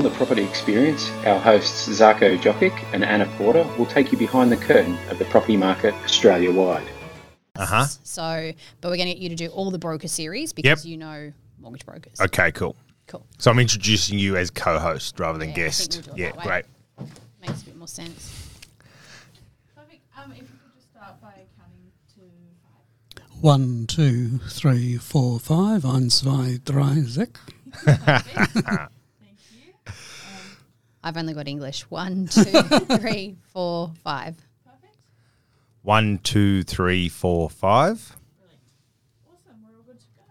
On the property experience, our hosts Zarko Jokic and Anna Porter will take you behind the curtain of the property market Australia wide. Uh huh. So, but we're going to get you to do all the broker series because you know mortgage brokers. Okay, cool. Cool. So I'm introducing you as co-host rather than Yeah, I think guest. we'll do it Yeah, that way. great. Makes a bit more sense. Perfect. Um, if you could just start by counting to five. One, two, three, four, five. Eins, zwei, drei, sechs. I've only got English. One, two, three, four, five. Perfect. One, two, three, four, five. Awesome. We're all good to go.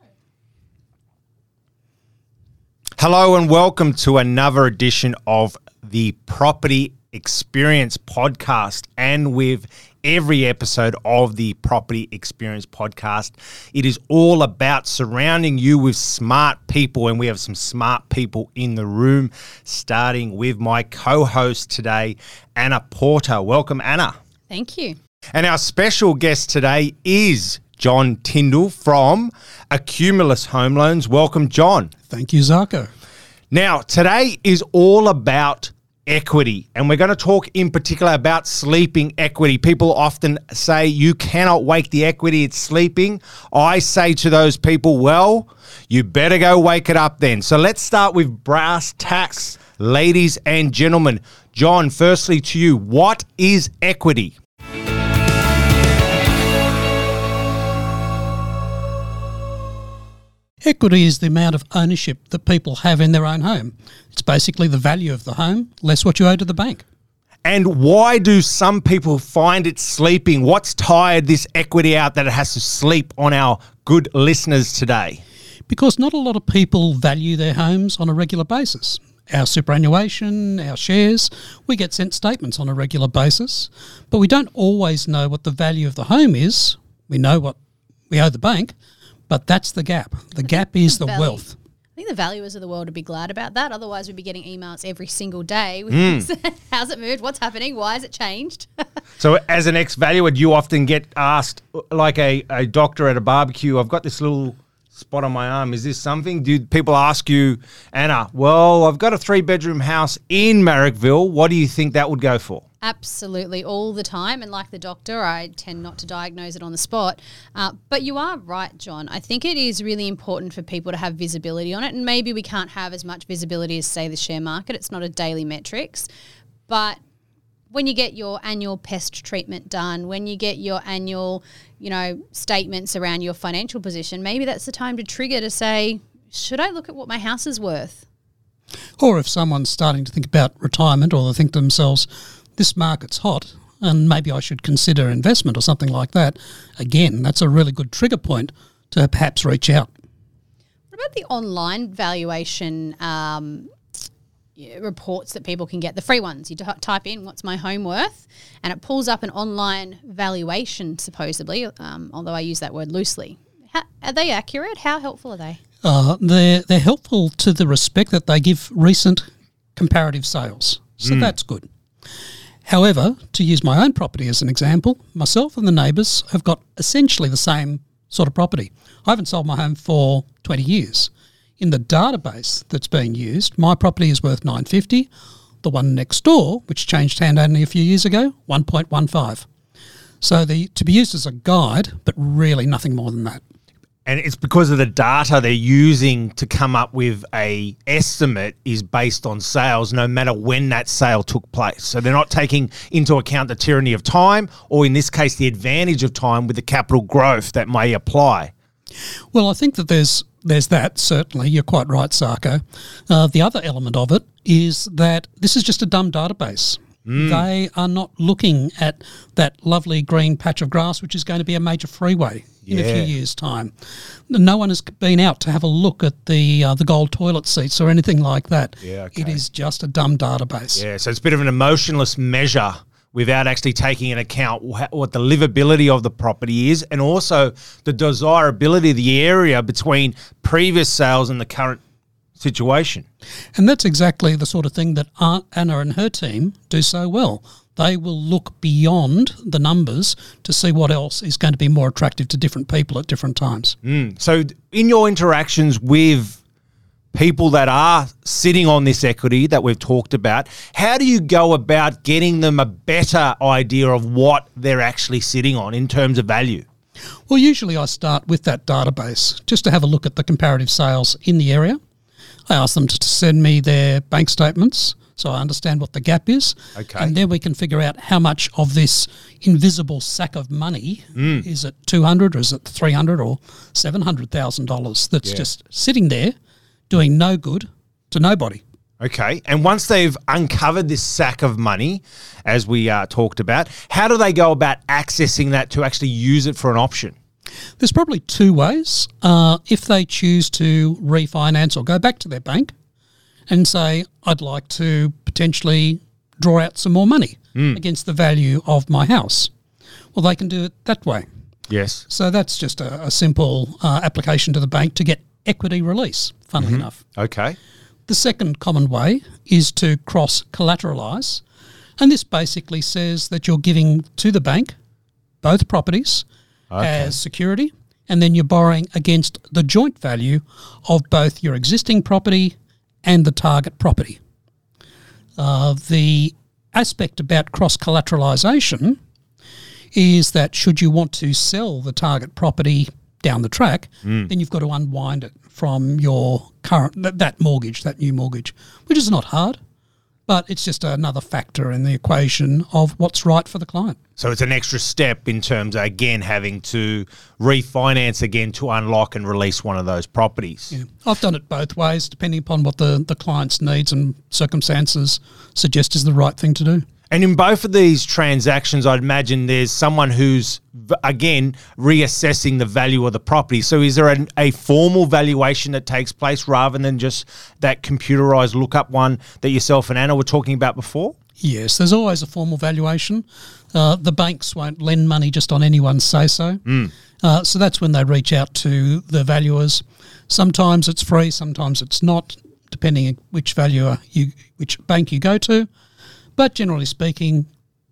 Hello and welcome to another edition of the Property Experience Podcast. And with every episode of the Property Experience Podcast, it is all about surrounding you with smart people. And we have some smart people in the room, starting with my co host today, Anna Porter. Welcome, Anna. Thank you. And our special guest today is John Tindall from Accumulus Home Loans. Welcome, John. Thank you, Zarko. Now, today is all about equity, and we're going to talk in particular about sleeping equity. People often say you cannot wake the equity, it's sleeping. I say to those people, well, you better go wake it up then. So let's start with brass tacks, ladies and gentlemen. John, firstly to you, what is equity? Equity is the amount of ownership that people have in their own home. It's basically the value of the home less what you owe to the bank. And why do some people find it sleeping? What's tired this equity out that it has to sleep on our good listeners today? Because not a lot of people value their homes on a regular basis. Our superannuation, our shares, we get sent statements on a regular basis, but we don't always know what the value of the home is. We know what we owe the bank, but that's the gap. The gap is the Value. wealth. I think the valuers of the world would be glad about that. Otherwise, we'd be getting emails every single day. With hmm. How's it moved? What's happening? Why has it changed? So, as an ex valuer, you often get asked, like a, a doctor at a barbecue, I've got this little spot on my arm. Is this something? Do people ask you, Anna, well, I've got a three bedroom house in Marrickville. What do you think that would go for? Absolutely, all the time. And like the doctor, I tend not to diagnose it on the spot. Uh, but you are right, John. I think it is really important for people to have visibility on it. And maybe we can't have as much visibility as, say, the share market. It's not a daily metrics. But when you get your annual pest treatment done, when you get your annual, you know, statements around your financial position, maybe that's the time to trigger to say, should I look at what my house is worth? Or if someone's starting to think about retirement or they think to themselves, this market's hot and maybe I should consider investment or something like that, again, that's a really good trigger point to perhaps reach out. What about the online valuation um, reports that people can get? The free ones. You t- type in "What's my home worth," and it pulls up an online valuation, supposedly. Um, although I use that word loosely. How, are they accurate? How helpful are they? Uh, they're, they're helpful to the respect that they give recent comparative sales. So that's good. However, to use my own property as an example, myself and the neighbours have got essentially the same sort of property. I haven't sold my home for 20 years. In the database that's being used, my property is worth 950. The one next door, which changed hand only a few years ago, 1.15. So the to be used as a guide, but really nothing more than that. And it's because of the data they're using to come up with a estimate is based on sales no matter when that sale took place so they're not taking into account the tyranny of time or in this case the advantage of time with the capital growth that may apply Well, I think that there's there's that certainly. You're quite right, Zarko. Uh, the other element of it is that this is just a dumb database. They are not looking at that lovely green patch of grass, which is going to be a major freeway in a few years' time. No one has been out to have a look at the uh, the gold toilet seats or anything like that. Yeah, It okay. is just a dumb database. yeah so it's a bit of an emotionless measure without actually taking into account what the livability of the property is and also the desirability of the area between previous sales and the current situation And that's exactly the sort of thing that Aunt Anna and her team do so well. They will look beyond the numbers to see what else is going to be more attractive to different people at different times. Mm. So, in your interactions with people that are sitting on this equity that we've talked about, how do you go about getting them a better idea of what they're actually sitting on in terms of value? Well, usually I start with that database just to have a look at the comparative sales in the area. I ask them to send me their bank statements so I understand what the gap is. Okay. And then we can figure out how much of this invisible sack of money is it 200 or is it 300 or $700,000 that's Yeah. just sitting there doing no good to nobody. Okay. And once they've uncovered this sack of money, as we uh, talked about, how do they go about accessing that to actually use it for an option? There's probably two ways. Uh, if they choose to refinance or go back to their bank and say, I'd like to potentially draw out some more money against the value of my house, well, they can do it that way. Yes. So that's just a, a simple uh, application to the bank to get equity release, funnily enough. Okay. The second common way is to cross collateralize. And this basically says that you're giving to the bank both properties as security, and then you're borrowing against the joint value of both your existing property and the target property. Uh, the aspect about cross collateralization is that should you want to sell the target property down the track, then you've got to unwind it from your current that, that mortgage, that new mortgage, which is not hard, but it's just another factor in the equation of what's right for the client. So it's an extra step in terms of, again, having to refinance again to unlock and release one of those properties. Yeah. I've done it both ways, depending upon what the, the client's needs and circumstances suggest is the right thing to do. And in both of these transactions, I'd imagine there's someone who's, again, reassessing the value of the property. So is there an, a formal valuation that takes place rather than just that computerized lookup one that yourself and Anna were talking about before? Yes, there's always a formal valuation. Uh, the banks won't lend money just on anyone's say so. Uh, so that's when they reach out to the valuers. Sometimes it's free, sometimes it's not, depending on which valuer you, which bank you go to. But generally speaking,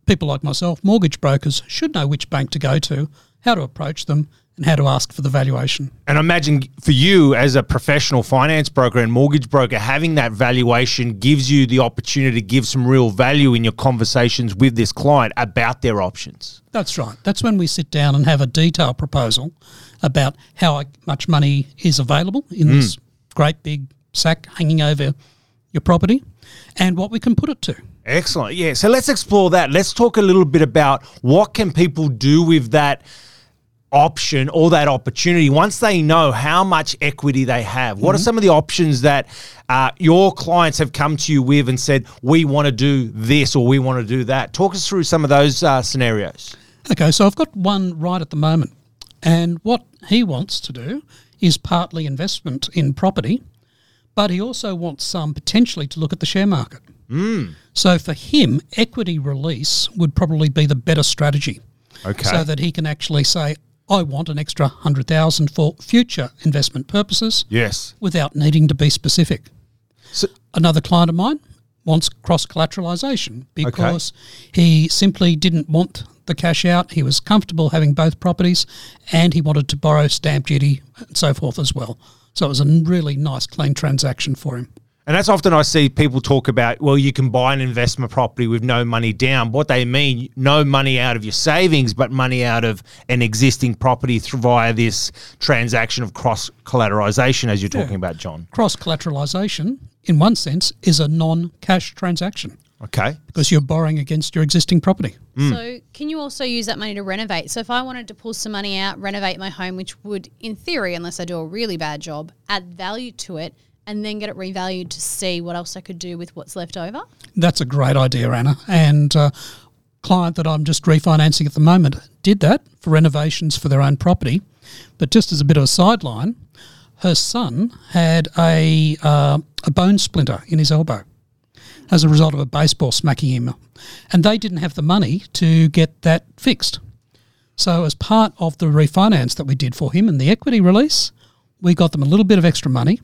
people like myself, mortgage brokers, should know which bank to go to, how to approach them, and how to ask for the valuation. And I imagine for you as a professional finance broker and mortgage broker, having that valuation gives you the opportunity to give some real value in your conversations with this client about their options. That's right. That's when we sit down and have a detailed proposal about how much money is available in this mm. great big sack hanging over your property and what we can put it to. Excellent. Yeah. So let's explore that. Let's talk a little bit about what can people do with that option or that opportunity once they know how much equity they have. What are some of the options that uh, your clients have come to you with and said, we want to do this or we want to do that? Talk us through some of those uh, scenarios. Okay, so I've got one right at the moment. And what he wants to do is partly investment in property, but he also wants some potentially to look at the share market. Mm. So for him, equity release would probably be the better strategy. Okay. So that he can actually say, I want an extra 100,000 for future investment purposes yes. without needing to be specific. So, Another client of mine wants cross collateralization because he simply didn't want the cash out. He was comfortable having both properties and he wanted to borrow stamp duty and so forth as well. So it was a really nice, clean transaction for him. And that's often I see people talk about, well, you can buy an investment property with no money down. What they mean, no money out of your savings, but money out of an existing property through via this transaction of cross collateralization, as you're talking about, John. Cross collateralization, in one sense, is a non cash transaction Okay. because you're borrowing against your existing property. Mm. So, can you also use that money to renovate? So, if I wanted to pull some money out, renovate my home, which would, in theory, unless I do a really bad job, add value to it, and then get it revalued to see what else I could do with what's left over. That's a great idea, Anna. And uh, client that I'm just refinancing at the moment did that for renovations for their own property. But just as a bit of a sideline, her son had a uh, a bone splinter in his elbow as a result of a baseball smacking him, and they didn't have the money to get that fixed. So, as part of the refinance that we did for him and the equity release, we got them a little bit of extra money.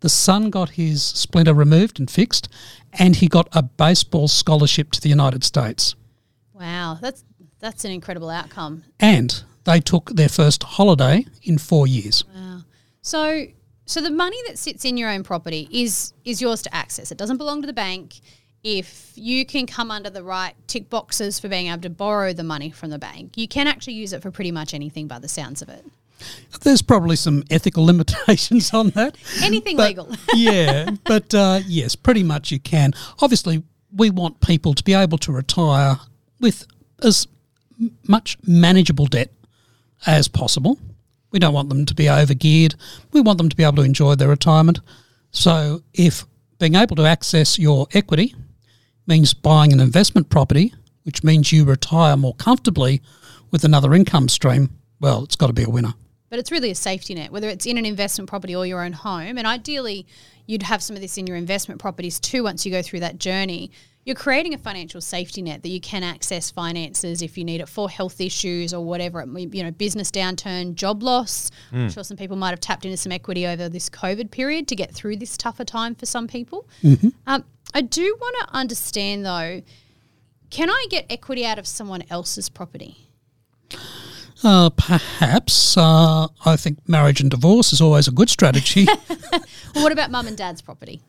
The son got his splinter removed and fixed, and he got a baseball scholarship to the United States. Wow, that's that's an incredible outcome. And they took their first holiday in four years. Wow. So, so the money that sits in your own property is is yours to access. It doesn't belong to the bank. If you can come under the right tick boxes for being able to borrow the money from the bank, you can actually use it for pretty much anything by the sounds of it. There's probably some ethical limitations on that. Anything But- legal. yeah, but uh, yes, pretty much you can. Obviously, we want people to be able to retire with as much manageable debt as possible. We don't want them to be overgeared. We want them to be able to enjoy their retirement. So, if being able to access your equity means buying an investment property, which means you retire more comfortably with another income stream, well, it's got to be a winner. But it's really a safety net, whether it's in an investment property or your own home. And ideally, you'd have some of this in your investment properties too once you go through that journey. You're creating a financial safety net that you can access finances if you need it for health issues or whatever. You know, business downturn, job loss. I'm sure some people might have tapped into some equity over this COVID period to get through this tougher time for some people. Um, I do want to understand though, can I get equity out of someone else's property? Uh, perhaps. Uh, I think marriage and divorce is always a good strategy. Well, what about mum and dad's property?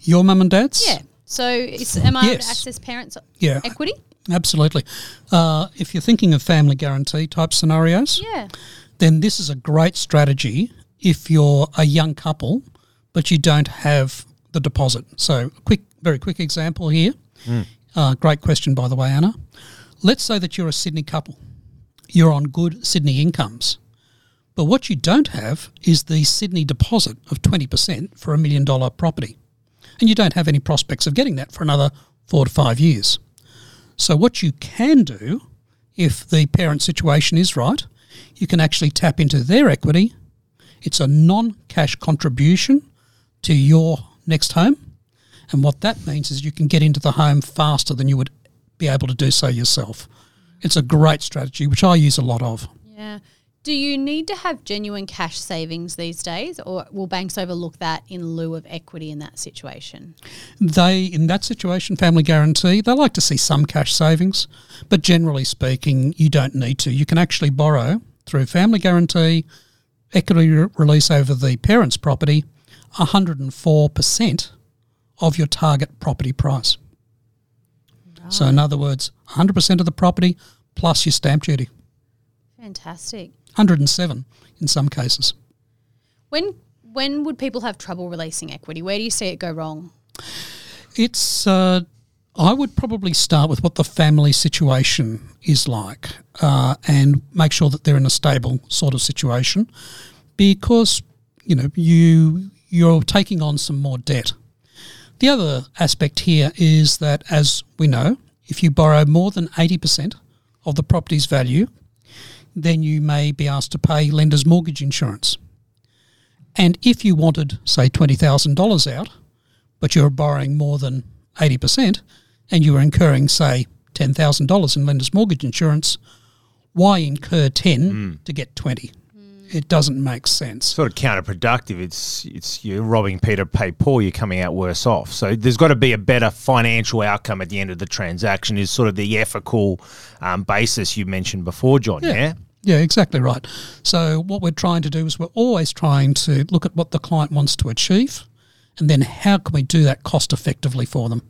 Your mum and dad's? Yeah. So is, am I able to Yes. access parents' Yeah. equity? Absolutely. Uh, if you're thinking of family guarantee type scenarios, Yeah. then this is a great strategy if you're a young couple but you don't have the deposit. So, a quick, very quick example here. Uh, great question, by the way, Anna. Let's say that you're a Sydney couple. You're on good Sydney incomes. But what you don't have is the Sydney deposit of 20% for a million dollar property. And you don't have any prospects of getting that for another four to five years. So, what you can do, if the parent situation is right, you can actually tap into their equity. It's a non cash contribution to your next home. And what that means is you can get into the home faster than you would be able to do so yourself. It's a great strategy, which I use a lot of. Yeah. Do you need to have genuine cash savings these days, or will banks overlook that in lieu of equity in that situation? They, in that situation, family guarantee, they like to see some cash savings, but generally speaking, you don't need to. You can actually borrow through family guarantee, equity re- release over the parent's property, 104% of your target property price. So, in other words, 100% of the property plus your stamp duty, Fantastic. 107 in some cases. When when would people have trouble releasing equity? Where do you see it go wrong? It's. Uh, I would probably start with what the family situation is like, uh, and make sure that they're in a stable sort of situation, because you know you you're taking on some more debt. The other aspect here is that, as we know, if you borrow more than eighty percent of the property's value, then you may be asked to pay lender's mortgage insurance. And if you wanted, say, $20,000 out, but you're borrowing more than 80% and you were incurring, say, $10,000 in lender's mortgage insurance, why incur 10 hmm. to get 20? It doesn't make sense. sort of counterproductive. It's it's you're robbing Peter to pay Paul. You're coming out worse off. So there's got to be a better financial outcome at the end of the transaction. Is sort of the ethical um, basis you mentioned before, John. Yeah. Yeah, exactly right. So what we're trying to do is we're always trying to look at what the client wants to achieve and then how can we do that cost effectively for them.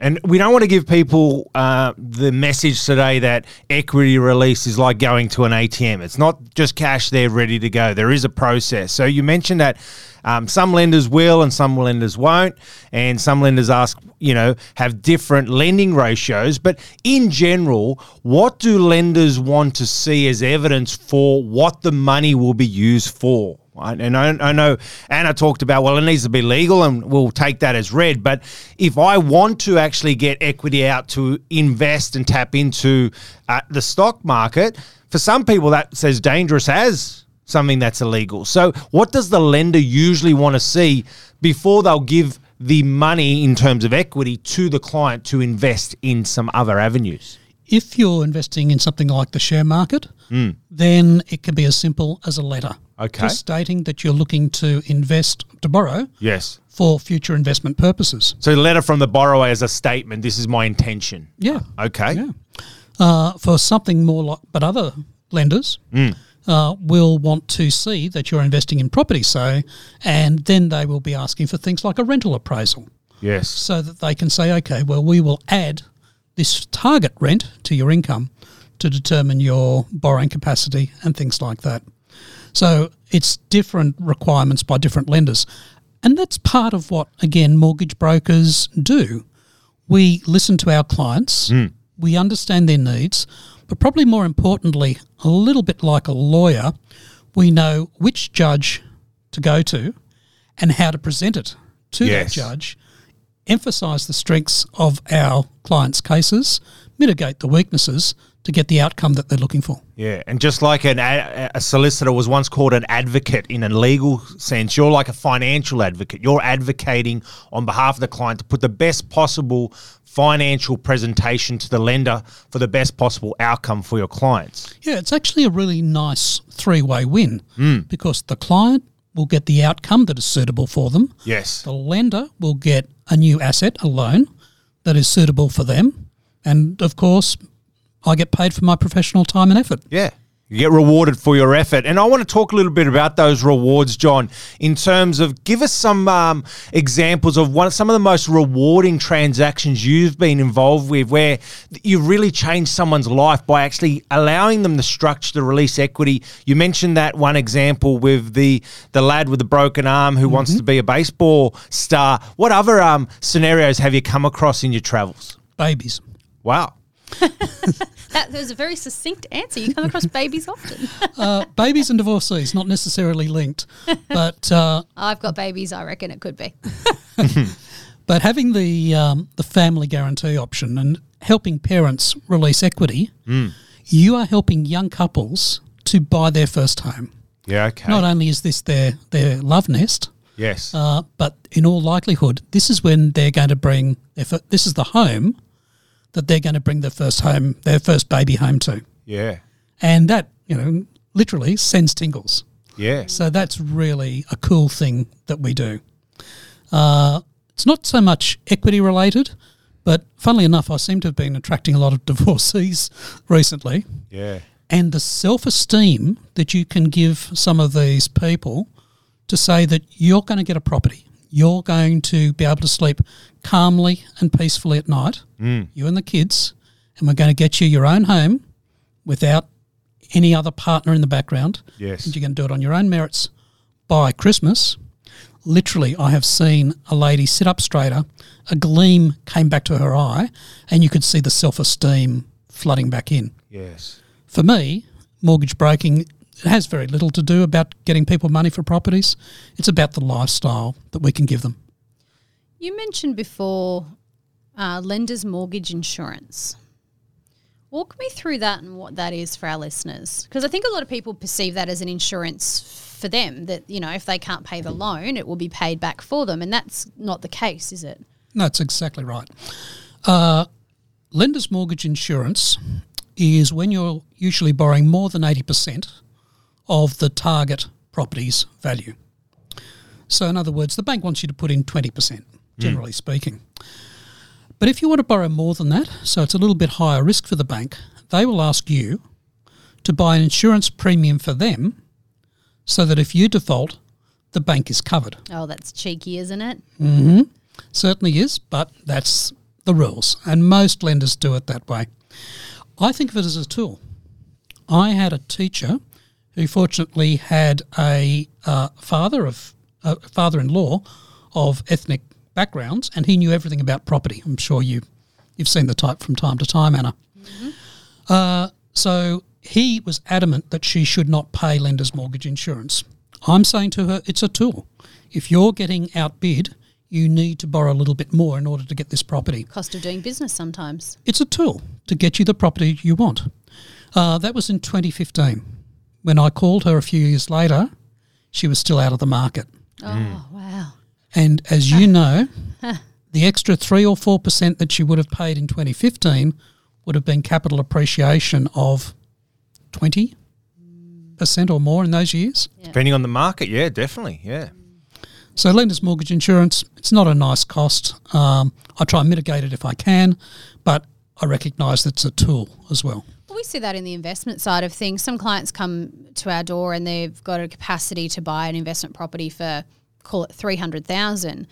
And we don't want to give people uh, the message today that equity release is like going to an ATM. It's not just cash there ready to go. There is a process. So you mentioned that um, some lenders will and some lenders won't, and some lenders ask, you know, have different lending ratios. But in general, what do lenders want to see as evidence for what the money will be used for? And I, I know Anna talked about, well, it needs to be legal and we'll take that as read. But if I want to actually get equity out to invest and tap into uh, the stock market, for some people that says dangerous as something that's illegal. So, what does the lender usually want to see before they'll give the money in terms of equity to the client to invest in some other avenues? If you're investing in something like the share market, then it can be as simple as a letter. Okay. Just stating that you're looking to invest, to borrow Yes. for future investment purposes. So, a letter from the borrower as a statement this is my intention. Yeah. Okay. Yeah. Uh, for something more like, but other lenders, uh, will want to see that you're investing in property. So, and then they will be asking for things like a rental appraisal Yes. so that they can say, okay, well, we will add this target rent to your income to determine your borrowing capacity and things like that. So it's different requirements by different lenders. And that's part of what, again, mortgage brokers do. We listen to our clients, hmm. we understand their needs, but probably more importantly, a little bit like a lawyer, we know which judge to go to and how to present it to Yes. that judge emphasize the strengths of our clients' cases, mitigate the weaknesses to get the outcome that they're looking for. Yeah, and just like an a, a solicitor was once called an advocate in a legal sense, you're like a financial advocate. You're advocating on behalf of the client to put the best possible financial presentation to the lender for the best possible outcome for your clients. Yeah, it's actually a really nice three way win Hmm. because the client will get the outcome that is suitable for them, Yes. the lender will get a new asset, a loan that is suitable for them, and of course, I get paid for my professional time and effort. Yeah. You get rewarded for your effort. And I want to talk a little bit about those rewards, John, in terms of give us some um, examples of one some of the most rewarding transactions you've been involved with where you've really changed someone's life by actually allowing them the structure to release equity. You mentioned that one example with the the lad with the broken arm who wants to be a baseball star. What other um, scenarios have you come across in your travels? Babies. Wow. That was a very succinct answer. You come across babies often. Uh, babies and divorcees, not necessarily linked, but uh, I've got babies. I reckon it could be. But having the um, the family guarantee option and helping parents release equity, you are helping young couples to buy their first home. Yeah, okay. Not only is this their their love nest, yes. uh, but in all likelihood, this is when they're going to bring their fir- this is the home that they're going to bring their first home, their first baby home to, yeah. and that you know literally sends tingles. Yeah. So that's really a cool thing that we do. Uh, it's not so much equity related, but funnily enough, I seem to have been attracting a lot of divorcees recently. Yeah. And the self esteem that you can give some of these people to say that you're going to get a property, you're going to be able to sleep calmly and peacefully at night, mm. you and the kids, and we're going to get you your own home without any other partner in the background. Yes. And you're going to do it on your own merits by Christmas. Literally, I have seen a lady sit up straighter, a gleam came back to her eye, and you could see the self esteem flooding back in. Yes. For me, mortgage broking it has very little to do about getting people money for properties. It's about the lifestyle that we can give them. You mentioned before uh, lender's mortgage insurance. Walk me through that and what that is for our listeners. Because I think a lot of people perceive that as an insurance for them, that, you know, if they can't pay the loan, it will be paid back for them. And that's not the case, is it? No, that's exactly right. Uh, lender's mortgage insurance is when you're usually borrowing more than 80% of the target property's value. So, in other words, the bank wants you to put in 20%, generally speaking. But if you want to borrow more than that, so it's a little bit higher risk for the bank, they will ask you to buy an insurance premium for them so that if you default, the bank is covered. Oh, that's cheeky, isn't it? Mm-hmm. Certainly is, but that's the rules, and most lenders do it that way. I think of it as a tool. I had a teacher who fortunately had a uh, father of a father-in-law of ethnic backgrounds, and he knew everything about property. I'm sure you you've seen the type from time to time, Anna. Uh, so he was adamant that she should not pay lender's mortgage insurance. I'm saying to her, it's a tool. If you're getting outbid, you need to borrow a little bit more in order to get this property. Cost of doing business sometimes. It's a tool to get you the property you want. Uh, that was in 2015. When I called her a few years later, she was still out of the market. Oh, wow. And as you know, the extra 3 or 4% that she would have paid in 2015 would have been capital appreciation of 20% or more in those years. Depending on the market, yeah, definitely, yeah. So lender's mortgage insurance, it's not a nice cost. Um, I try and mitigate it if I can, but I recognise it's a tool as well. Well, we see that in the investment side of things. Some clients come to our door and they've got a capacity to buy an investment property for call it three hundred thousand.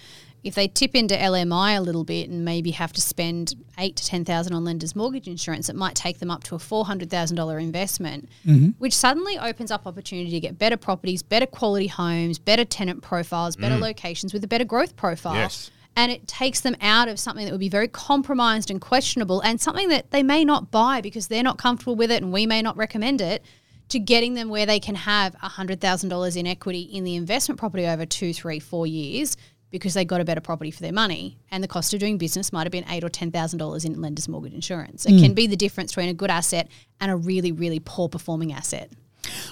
If they tip into LMI a little bit and maybe have to spend eight to ten thousand on lender's mortgage insurance, it might take them up to a four hundred thousand dollar investment, mm-hmm. which suddenly opens up opportunity to get better properties, better quality homes, better tenant profiles, better mm. locations with a better growth profile Yes. And it takes them out of something that would be very compromised and questionable and something that they may not buy because they're not comfortable with it and we may not recommend it to getting them where they can have $100,000 in equity in the investment property over two, three, four years because they got a better property for their money and the cost of doing business might have been eight or ten thousand dollars in lender's mortgage insurance. It hmm. can be the difference between a good asset and a really, really poor performing asset.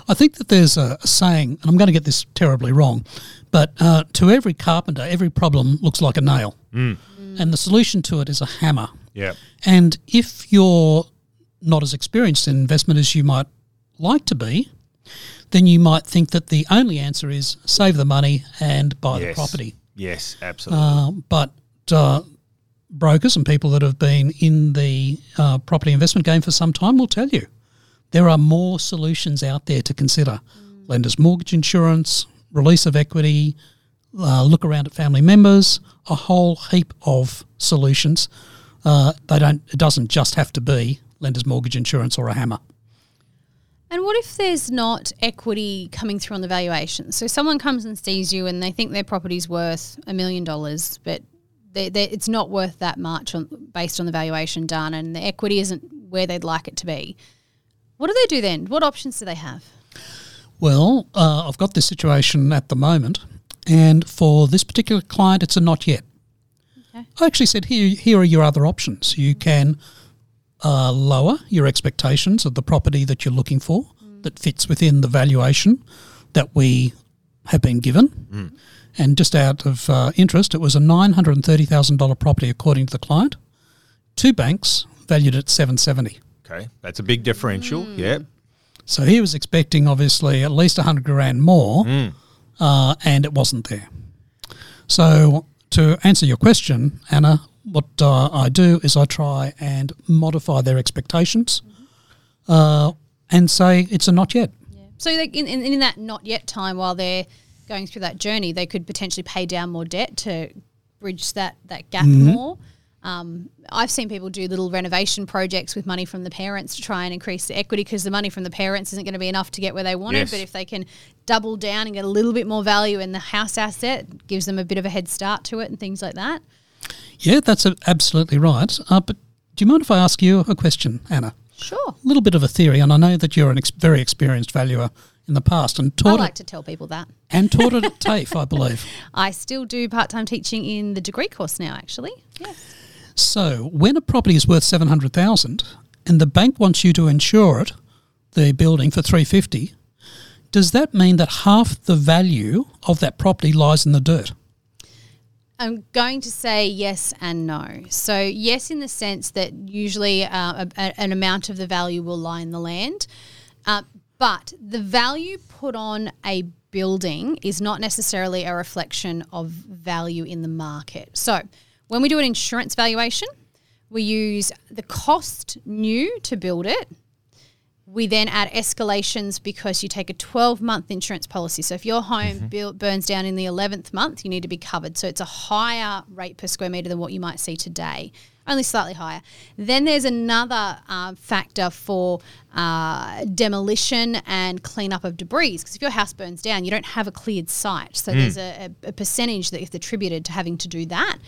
I think that there's a, a saying, and I'm going to get this terribly wrong, but uh, to every carpenter, every problem looks like a nail. And the solution to it is a hammer. Yeah. And if you're not as experienced in investment as you might like to be, then you might think that the only answer is save the money and buy the property. Yes, absolutely. Uh, but uh, brokers and people that have been in the uh, property investment game for some time will tell you there are more solutions out there to consider. Lenders mortgage insurance, release of equity, uh, look around at family members, a whole heap of solutions. Uh, they don't. It doesn't just have to be lenders mortgage insurance or a hammer. And what if there's not equity coming through on the valuation? So someone comes and sees you and they think their property's worth a million dollars, but they, they, it's not worth that much on, based on the valuation done, and the equity isn't where they'd like it to be. What do they do then? What options do they have? Well, uh, I've got this situation at the moment, and for this particular client, it's a not yet. Okay. I actually said, here, here are your other options. You can uh, lower your expectations of the property that you're looking for that fits within the valuation that we have been given. And just out of uh, interest, it was a $930,000 property according to the client. Two banks valued at 770 okay. That's a big differential. Yeah. so he was expecting obviously at least a 100 grand more, uh, and it wasn't there. So to answer your question, Anna, what uh, I do is I try and modify their expectations uh, and say it's a not yet. So like in, in, in that not yet time while they're going through that journey, they could potentially pay down more debt to bridge that, that gap more. Um, I've seen people do little renovation projects with money from the parents to try and increase the equity because the money from the parents isn't going to be enough to get where they wanted. Yes. But if they can double down and get a little bit more value in the house asset, gives them a bit of a head start to it and things like that. Yeah, that's a, absolutely right. Uh, but do you mind if I ask you a question, Anna? Sure. A little bit of a theory, and I know that you're a ex- very experienced valuer in the past and taught. I like it to tell people that. and taught it at TAFE, I believe. I still do part time teaching in the degree course now, actually. Yes. So when a property is worth seven hundred thousand, and the bank wants you to insure it, the building for three fifty, does that mean that half the value of that property lies in the dirt? I'm going to say yes and no. So, yes, in the sense that usually uh, a, a- an amount of the value will lie in the land, uh, but the value put on a building is not necessarily a reflection of value in the market. So, when we do an insurance valuation, we use the cost new to build it we then add escalations because you take a 12 month insurance policy. So if your home buil- burns down in the 11th month, you need to be covered. So it's a higher rate per square meter than what you might see today, only slightly higher. Then there's another uh, factor for uh, demolition and cleanup of debris. Because if your house burns down, you don't have a cleared site. So there's a, a, percentage that is attributed to having to do that.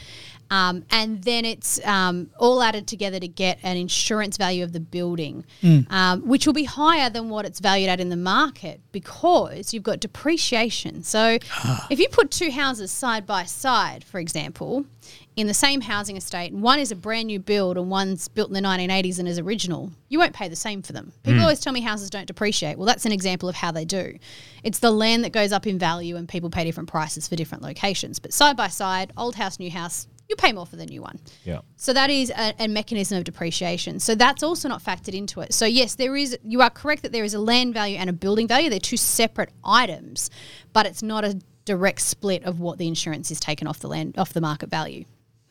Um, and then it's um, all added together to get an insurance value of the building, um, which will be higher than what it's valued at in the market because you've got depreciation. So if you put two houses side by side, for example, in the same housing estate, and one is a brand new build and one's built in the 1980s and is original, you won't pay the same for them. People hmm. always tell me houses don't depreciate. Well, that's an example of how they do. It's the land that goes up in value and people pay different prices for different locations. But side by side, old house, new house, you pay more for the new one. Yeah. So that is a, a mechanism of depreciation. So that's also not factored into it. So yes, there is. You are correct that there is a land value and a building value. They're two separate items, but it's not a direct split of what the insurance is taken off the land off the market value.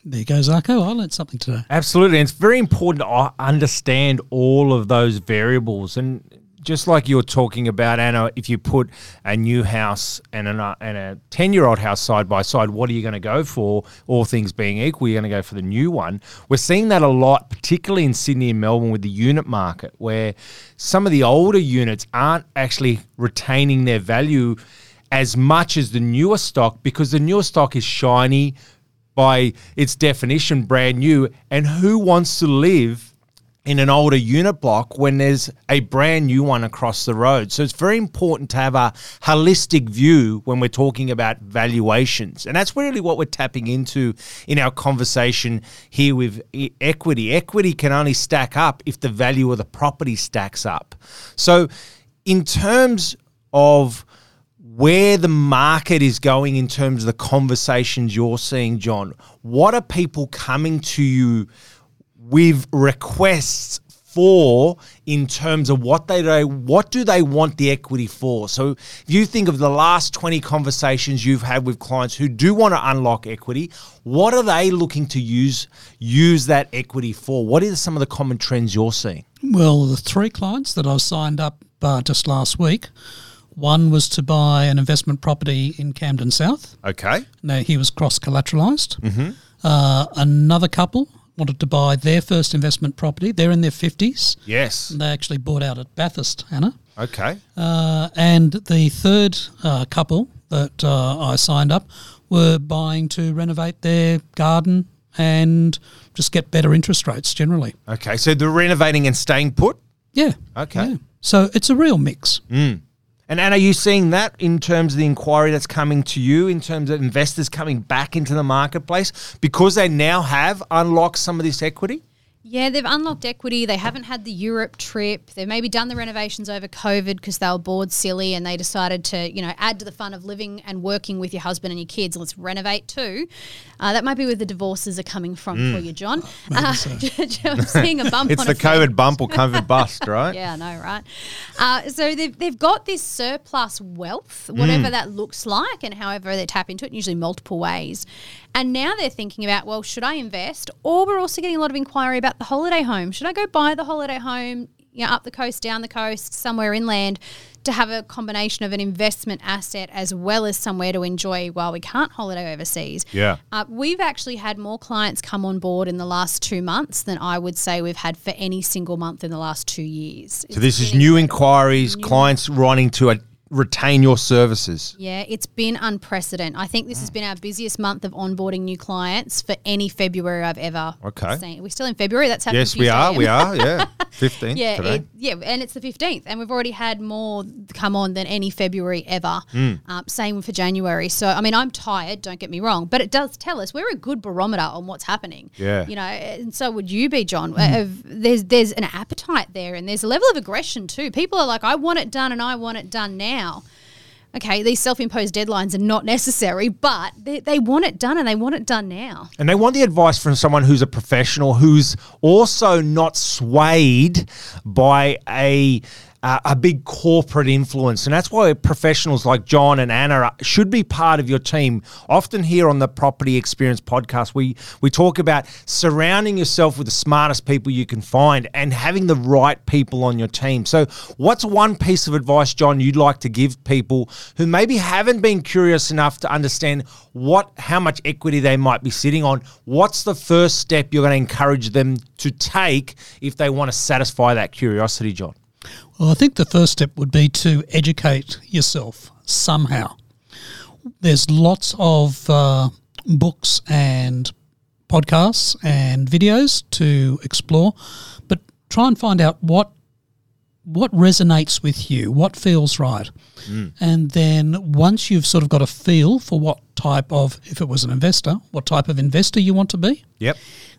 There you go, Zarko. I learned something today. Absolutely. And it's very important to understand all of those variables. And just like you're talking about, Anna, if you put a new house and, an, uh, and a 10 year old house side by side, what are you going to go for? All things being equal, you're going to go for the new one. We're seeing that a lot, particularly in Sydney and Melbourne with the unit market, where some of the older units aren't actually retaining their value as much as the newer stock because the newer stock is shiny by its definition brand new. And who wants to live in an older unit block when there's a brand new one across the road? So it's very important to have a holistic view when we're talking about valuations. And that's really what we're tapping into in our conversation here with equity. Equity can only stack up if the value of the property stacks up. So in terms of where the market is going in terms of the conversations you're seeing, John. What are people coming to you with requests for in terms of what they do, what do they want the equity for? So if you think of the last 20 conversations you've had with clients who do want to unlock equity, what are they looking to use use that equity for? What are some of the common trends you're seeing? Well, the three clients that I signed up uh, just last week one was to buy an investment property in Camden South. Okay. Now he was cross collateralized. Mm-hmm. Uh, another couple wanted to buy their first investment property. They're in their 50s. Yes. They actually bought out at Bathurst, Anna. Okay. Uh, and the third uh, couple that uh, I signed up were buying to renovate their garden and just get better interest rates generally. Okay. So they're renovating and staying put? Yeah. Okay. Yeah. So it's a real mix. And Anna, are you seeing that in terms of the inquiry that's coming to you, in terms of investors coming back into the marketplace because they now have unlocked some of this equity? Yeah, they've unlocked equity. They haven't had the Europe trip. They've maybe done the renovations over COVID because they were bored silly and they decided to, you know, add to the fun of living and working with your husband and your kids. Let's renovate too. Uh, that might be where the divorces are coming from for you, John. Uh, I'm seeing a bump It's on the. COVID bump or COVID bust, right? Yeah, I know, right? Uh, so they've, they've got this surplus wealth, Mm. whatever that looks like, and however they tap into it, usually multiple ways. And now they're thinking about, well, should I invest? Or we're also getting a lot of inquiry about the holiday home. Should I go buy the holiday home, you know, up the coast, down the coast, somewhere inland, to have a combination of an investment asset as well as somewhere to enjoy while we can't holiday overseas? Yeah. Uh, we've actually had more clients come on board in the last two months than I would say we've had for any single month in the last two years. So this is new inquiries, clients wanting to uh, retain your services. Yeah, it's been unprecedented. I think this has been our busiest month of onboarding new clients for any February I've ever Okay. seen. Are we still in February? That's happening. Yes, we are. We are. Yeah, fifteenth Yeah, today. it, yeah, and it's the fifteenth, and we've already had more come on than any February ever. Hmm. Um, same for January. So, I mean, I'm tired. Don't get me wrong, but it does tell us we're a good barometer on what's happening. Yeah. You know, and so would you be, John. Uh, Of, there's there's an appetite there, and there's a level of aggression too. People are like, I want it done, and I want it done now. Okay, these self-imposed deadlines are not necessary, but they, they want it done, and they want it done now. And they want the advice from someone who's a professional, who's also not swayed by a uh, a big corporate influence, and that's why professionals like John and Anna should be part of your team. Often here on the Property Experience podcast, we we talk about surrounding yourself with the smartest people you can find and having the right people on your team. So, what's one piece of advice, John, you'd like to give people who maybe haven't been curious enough to understand what how much equity they might be sitting on? What's the first step you're going to encourage them to take if they want to satisfy that curiosity, John? Well, I think the first step would be to educate yourself somehow. There's lots of uh, books and podcasts and videos to explore, but try and find out what what resonates with you, what feels right. And then once you've sort of got a feel for what type of, if it was an investor, what type of investor you want to be, Yep.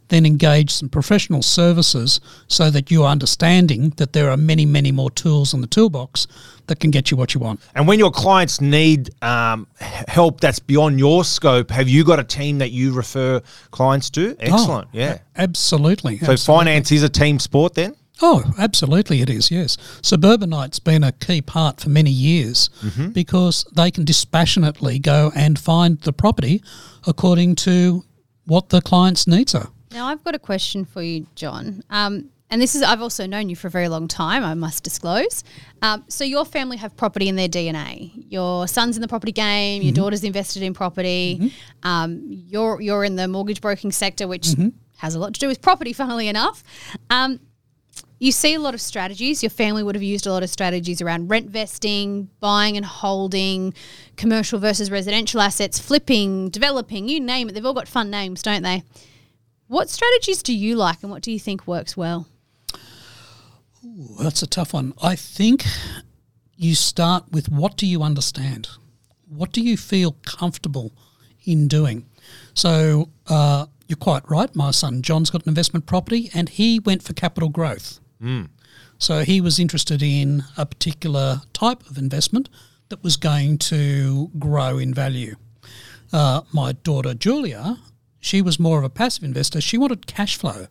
Then engage some professional services so that you're understanding that there are many, many more tools in the toolbox that can get you what you want. And when your clients need um, help that's beyond your scope, have you got a team that you refer clients to? Excellent. Oh, yeah. absolutely. So absolutely. finance is a team sport then? Oh, absolutely, it is. Yes, Suburbanite's been a key part for many years because they can dispassionately go and find the property according to what the client's needs are. Now, I've got a question for you, John. Um, and this is, I've also known you for a very long time, I must disclose. Um, so, your family have property in their DNA. Your son's in the property game, your daughter's invested in property, um, you're, you're in the mortgage broking sector, which has a lot to do with property, funnily enough. Um, you see a lot of strategies. Your family would have used a lot of strategies around rent vesting, buying and holding, commercial versus residential assets, flipping, developing, you name it. They've all got fun names, don't they? What strategies do you like and what do you think works well? Well, that's a tough one. I think you start with what do you understand? What do you feel comfortable in doing? So uh, you're quite right. My son John's got an investment property and he went for capital growth. So he was interested in a particular type of investment that was going to grow in value. Uh, my daughter Julia, she was more of a passive investor. She wanted cash flow.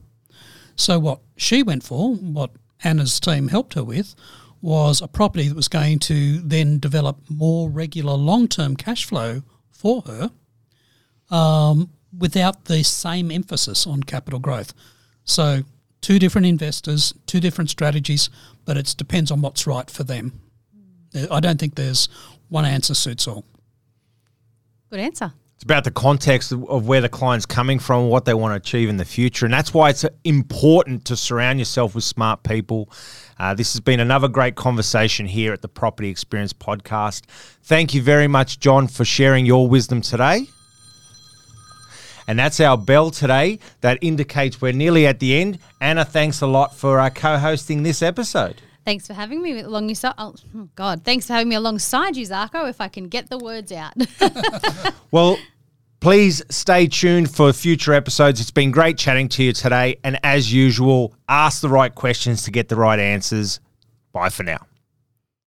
So what she went for, what Anna's team helped her with, was a property that was going to then develop more regular long-term cash flow for her, um, without the same emphasis on capital growth. So two different investors, two different strategies, but it depends on what's right for them. I don't think there's one answer suits all. Good answer. It's about the context of, where the client's coming from, what they want to achieve in the future. And that's why it's important to surround yourself with smart people. Uh, this has been another great conversation here at the Property Experience Podcast. Thank you very much, John, for sharing your wisdom today. And that's our bell today that indicates we're nearly at the end. Anna, thanks a lot for uh, co hosting this episode. Thanks for having me along your side. Oh, hmm, God, thanks for having me alongside you, Zarko, if I can get the words out. Well, please stay tuned for future episodes. It's been great chatting to you today. And as usual, ask the right questions to get the right answers. Bye for now.